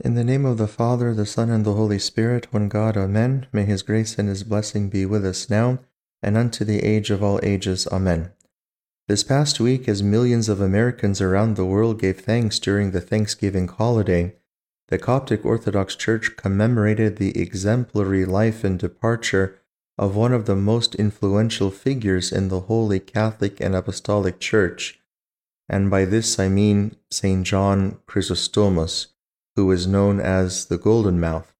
In the name of the Father, the Son, and the Holy Spirit, one God, Amen. May his grace and his blessing be with us now and unto the age of all ages. Amen. This past week, as millions of Americans around the world gave thanks during the Thanksgiving holiday, the Coptic Orthodox Church commemorated the exemplary life and departure of one of the most influential figures in the Holy Catholic and Apostolic Church, and by this I mean St. John Chrysostomos who is known as the Golden Mouth.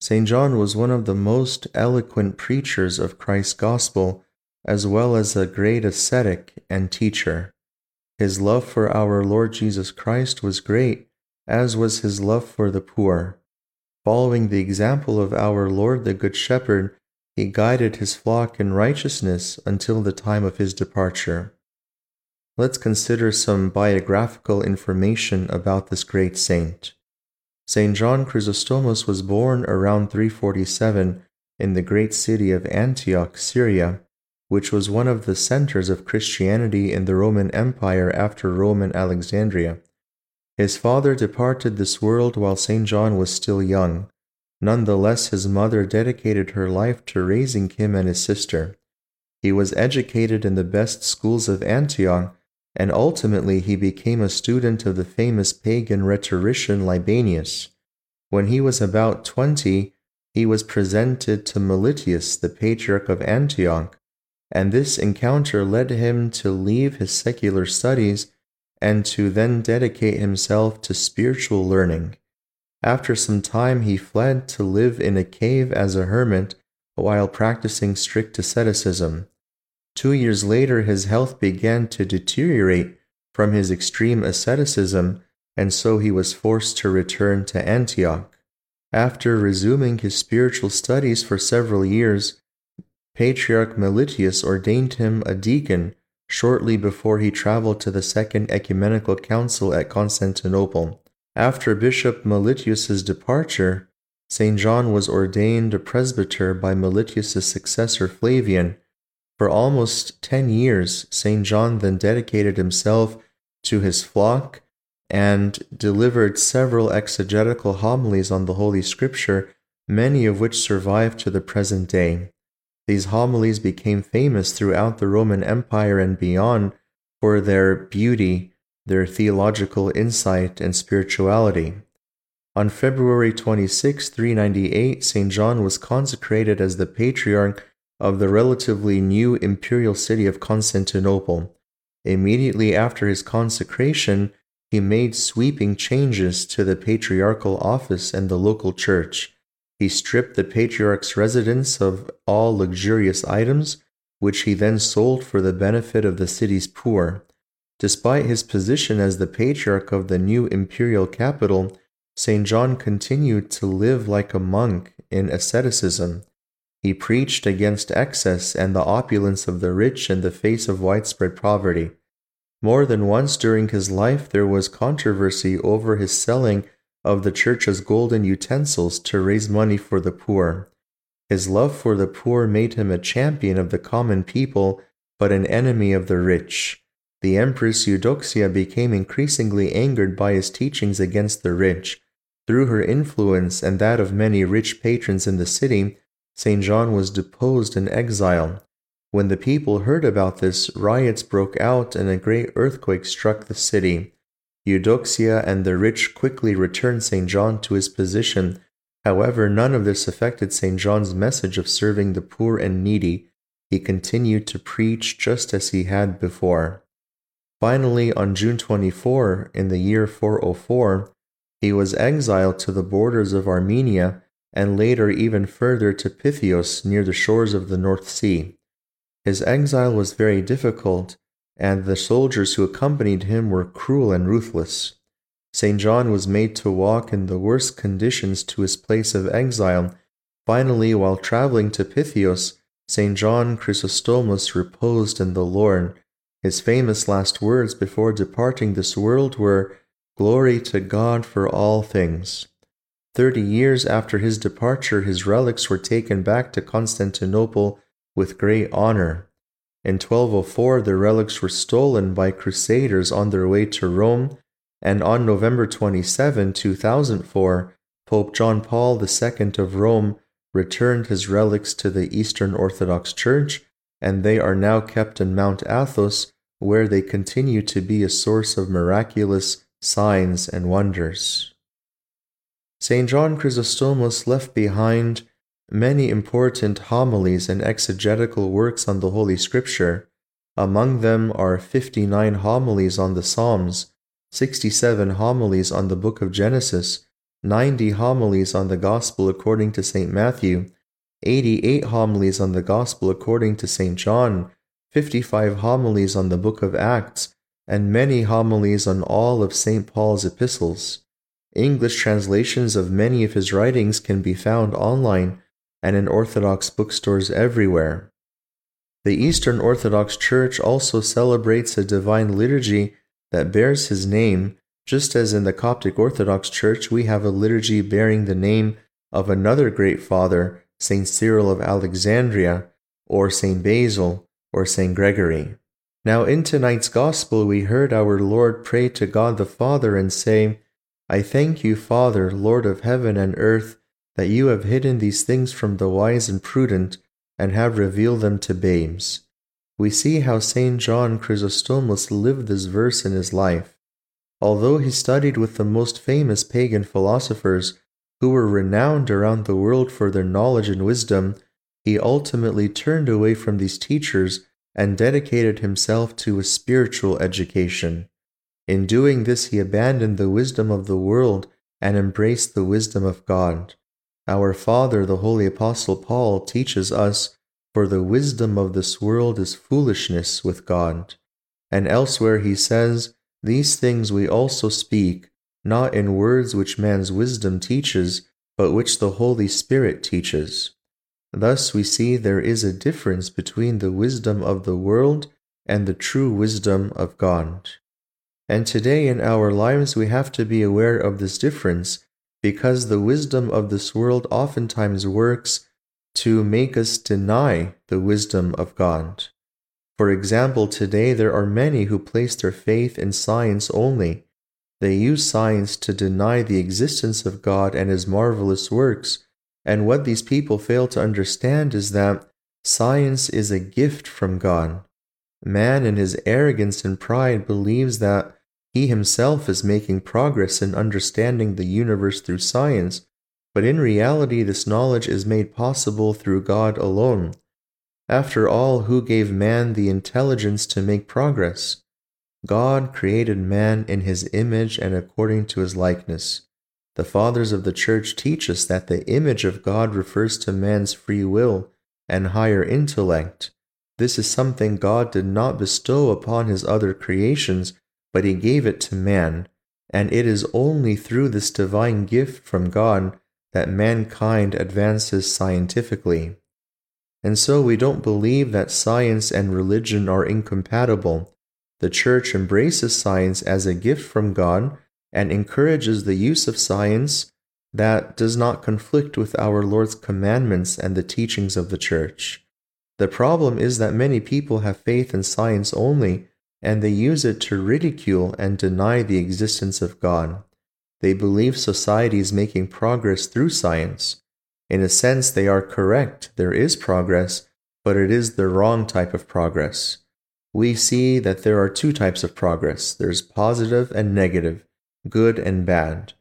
St. John was one of the most eloquent preachers of Christ's gospel, as well as a great ascetic and teacher. His love for our Lord Jesus Christ was great, as was his love for the poor. Following the example of our Lord the Good Shepherd, he guided his flock in righteousness until the time of his departure. Let's consider some biographical information about this great saint. St. John Chrysostomos was born around 347 in the great city of Antioch, Syria, which was one of the centers of Christianity in the Roman Empire after Rome and Alexandria. His father departed this world while St. John was still young. Nonetheless, his mother dedicated her life to raising him and his sister. He was educated in the best schools of Antioch and ultimately he became a student of the famous pagan rhetorician Libanius. When he was about twenty, he was presented to Meletius, the patriarch of Antioch, and this encounter led him to leave his secular studies and to then dedicate himself to spiritual learning. After some time, he fled to live in a cave as a hermit while practicing strict asceticism. Two years later, his health began to deteriorate from his extreme asceticism, and so he was forced to return to Antioch. After resuming his spiritual studies for several years, Patriarch Meletius ordained him a deacon shortly before he traveled to the Second Ecumenical Council at Constantinople. After Bishop Meletius's departure, St. John was ordained a presbyter by Meletius's successor Flavian, for almost ten years, St. John then dedicated himself to his flock and delivered several exegetical homilies on the Holy Scripture, many of which survive to the present day. These homilies became famous throughout the Roman Empire and beyond for their beauty, their theological insight, and spirituality. On February 26, 398, St. John was consecrated as the Patriarch of the relatively new imperial city of Constantinople. Immediately after his consecration, he made sweeping changes to the patriarchal office and the local church. He stripped the patriarch's residence of all luxurious items, which he then sold for the benefit of the city's poor. Despite his position as the patriarch of the new imperial capital, St. John continued to live like a monk in asceticism. He preached against excess and the opulence of the rich in the face of widespread poverty. More than once during his life, there was controversy over his selling of the church's golden utensils to raise money for the poor. His love for the poor made him a champion of the common people, but an enemy of the rich. The Empress Eudoxia became increasingly angered by his teachings against the rich. Through her influence and that of many rich patrons in the city, St. John was deposed in exile. When the people heard about this, riots broke out and a great earthquake struck the city. Eudoxia and the rich quickly returned St. John to his position. However, none of this affected St. John's message of serving the poor and needy. He continued to preach just as he had before. Finally, on June 24, in the year 404, he was exiled to the borders of Armenia and later even further to Pythios near the shores of the North Sea. His exile was very difficult, and the soldiers who accompanied him were cruel and ruthless. St. John was made to walk in the worst conditions to his place of exile. Finally, while traveling to Pythios, St. John Chrysostomos reposed in the Lord. His famous last words before departing this world were, Glory to God for all things. Thirty years after his departure, his relics were taken back to Constantinople with great honor. In 1204, the relics were stolen by crusaders on their way to Rome, and on November 27, 2004, Pope John Paul II of Rome returned his relics to the Eastern Orthodox Church, and they are now kept in Mount Athos, where they continue to be a source of miraculous signs and wonders. St. John Chrysostomos left behind many important homilies and exegetical works on the Holy Scripture. Among them are 59 homilies on the Psalms, 67 homilies on the book of Genesis, 90 homilies on the Gospel according to St. Matthew, 88 homilies on the Gospel according to St. John, 55 homilies on the book of Acts, and many homilies on all of St. Paul's epistles. English translations of many of his writings can be found online and in Orthodox bookstores everywhere. The Eastern Orthodox Church also celebrates a divine liturgy that bears his name, just as in the Coptic Orthodox Church we have a liturgy bearing the name of another great father, Saint Cyril of Alexandria, or Saint Basil, or Saint Gregory. Now, in tonight's Gospel, we heard our Lord pray to God the Father and say, I thank you, Father, Lord of heaven and earth, that you have hidden these things from the wise and prudent, and have revealed them to babes we see how St. John Chrysostomos lived this verse in his life. Although he studied with the most famous pagan philosophers who were renowned around the world for their knowledge and wisdom, he ultimately turned away from these teachers and dedicated himself to a spiritual education. In doing this, he abandoned the wisdom of the world and embraced the wisdom of God. Our Father, the Holy Apostle Paul, teaches us for the wisdom of this world is foolishness with God. And elsewhere he says, These things we also speak, not in words which man's wisdom teaches, but which the Holy Spirit teaches. Thus we see there is a difference between the wisdom of the world and the true wisdom of God. And today in our lives we have to be aware of this difference because the wisdom of this world oftentimes works to make us deny the wisdom of God. For example, today there are many who place their faith in science only. They use science to deny the existence of God and His marvelous works, and what these people fail to understand is that science is a gift from God. Man, in his arrogance and pride, believes that he himself is making progress in understanding the universe through science, but in reality, this knowledge is made possible through God alone. After all, who gave man the intelligence to make progress? God created man in his image and according to his likeness. The fathers of the church teach us that the image of God refers to man's free will and higher intellect. This is something God did not bestow upon his other creations, but he gave it to man, and it is only through this divine gift from God that mankind advances scientifically. And so we don't believe that science and religion are incompatible. The Church embraces science as a gift from God and encourages the use of science that does not conflict with our Lord's commandments and the teachings of the Church. The problem is that many people have faith in science only, and they use it to ridicule and deny the existence of God. They believe society is making progress through science. In a sense, they are correct. There is progress, but it is the wrong type of progress. We see that there are two types of progress there's positive and negative, good and bad.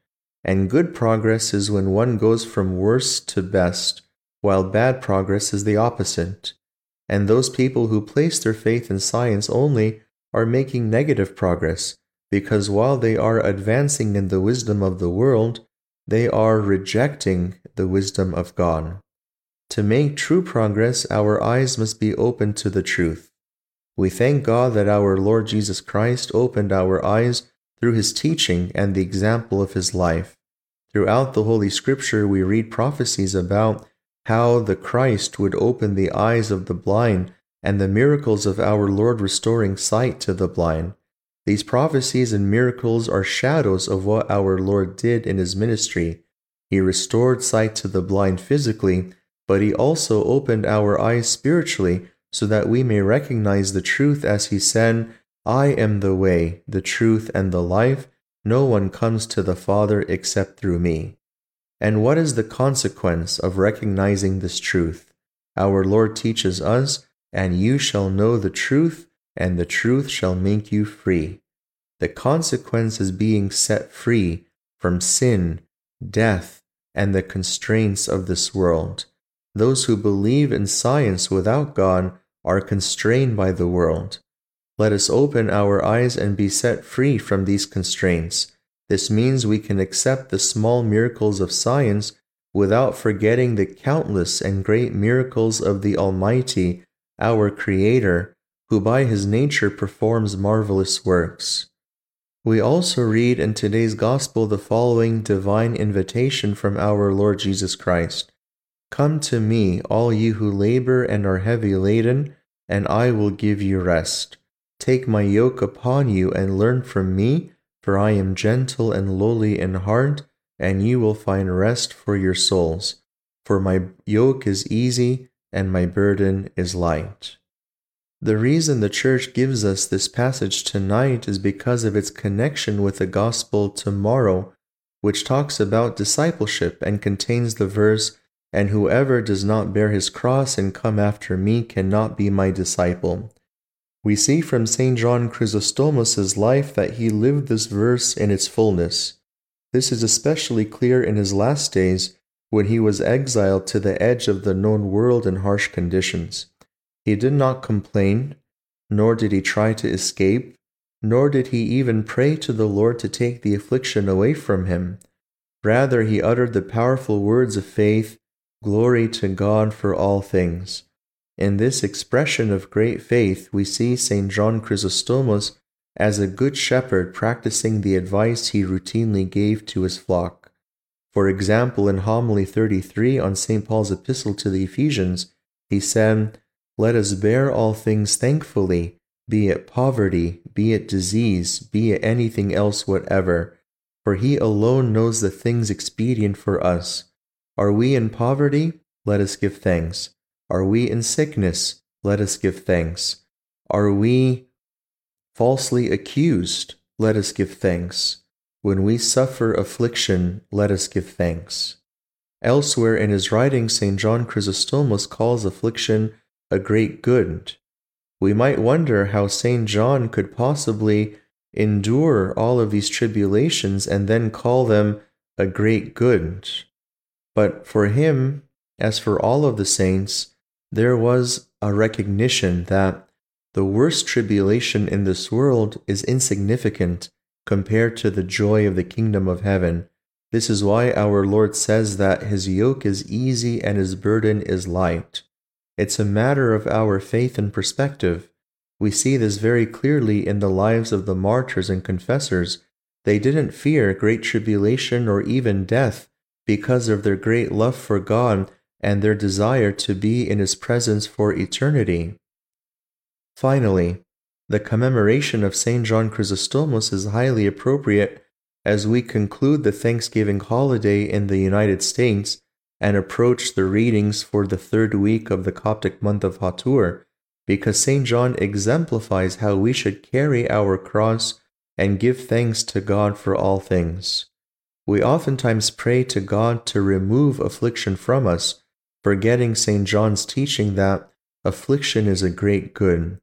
And good progress is when one goes from worst to best, while bad progress is the opposite. And those people who place their faith in science only are making negative progress because while they are advancing in the wisdom of the world, they are rejecting the wisdom of God. To make true progress, our eyes must be open to the truth. We thank God that our Lord Jesus Christ opened our eyes through his teaching and the example of his life. Throughout the Holy Scripture, we read prophecies about how the Christ would open the eyes of the blind and the miracles of our Lord restoring sight to the blind. These prophecies and miracles are shadows of what our Lord did in his ministry. He restored sight to the blind physically, but he also opened our eyes spiritually so that we may recognize the truth as he said, I am the way, the truth, and the life. no one comes to the Father except through me. And what is the consequence of recognizing this truth? Our Lord teaches us, and you shall know the truth, and the truth shall make you free. The consequence is being set free from sin, death, and the constraints of this world. Those who believe in science without God are constrained by the world. Let us open our eyes and be set free from these constraints. This means we can accept the small miracles of science without forgetting the countless and great miracles of the Almighty, our Creator, who by his nature performs marvelous works. We also read in today's Gospel the following divine invitation from our Lord Jesus Christ Come to me, all you who labor and are heavy laden, and I will give you rest. Take my yoke upon you and learn from me, for I am gentle and lowly in heart, and you will find rest for your souls. For my yoke is easy and my burden is light. The reason the Church gives us this passage tonight is because of its connection with the Gospel tomorrow, which talks about discipleship and contains the verse, And whoever does not bear his cross and come after me cannot be my disciple. We see from St. John Chrysostomos' life that he lived this verse in its fullness. This is especially clear in his last days when he was exiled to the edge of the known world in harsh conditions. He did not complain, nor did he try to escape, nor did he even pray to the Lord to take the affliction away from him. Rather, he uttered the powerful words of faith Glory to God for all things. In this expression of great faith, we see St. John Chrysostomos as a good shepherd practicing the advice he routinely gave to his flock. For example, in Homily 33 on St. Paul's epistle to the Ephesians, he said, let us bear all things thankfully, be it poverty, be it disease, be it anything else whatever, for he alone knows the things expedient for us. Are we in poverty? Let us give thanks. Are we in sickness? Let us give thanks. Are we falsely accused? Let us give thanks. When we suffer affliction, let us give thanks. Elsewhere in his writing, St. John Chrysostomos calls affliction a great good. We might wonder how St. John could possibly endure all of these tribulations and then call them a great good. But for him, as for all of the saints, there was a recognition that the worst tribulation in this world is insignificant compared to the joy of the kingdom of heaven. This is why our Lord says that his yoke is easy and his burden is light. It's a matter of our faith and perspective. We see this very clearly in the lives of the martyrs and confessors. They didn't fear great tribulation or even death because of their great love for God and their desire to be in His presence for eternity. Finally, the commemoration of St. John Chrysostomos is highly appropriate as we conclude the Thanksgiving holiday in the United States and approach the readings for the third week of the Coptic month of Hatur, because St. John exemplifies how we should carry our cross and give thanks to God for all things. We oftentimes pray to God to remove affliction from us, forgetting St. John's teaching that affliction is a great good.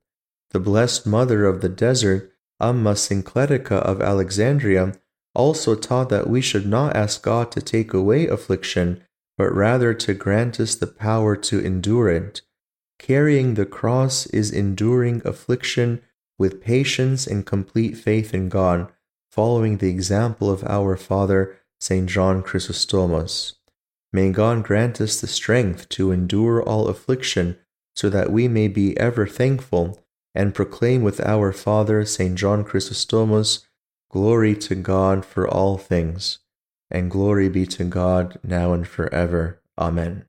The Blessed Mother of the Desert, Amma Syncletica of Alexandria, also taught that we should not ask God to take away affliction, but rather to grant us the power to endure it. Carrying the cross is enduring affliction with patience and complete faith in God, following the example of our Father, St. John Chrysostomos. May God grant us the strength to endure all affliction, so that we may be ever thankful and proclaim with our Father, St. John Chrysostomos, Glory to God for all things and glory be to God now and forever. Amen.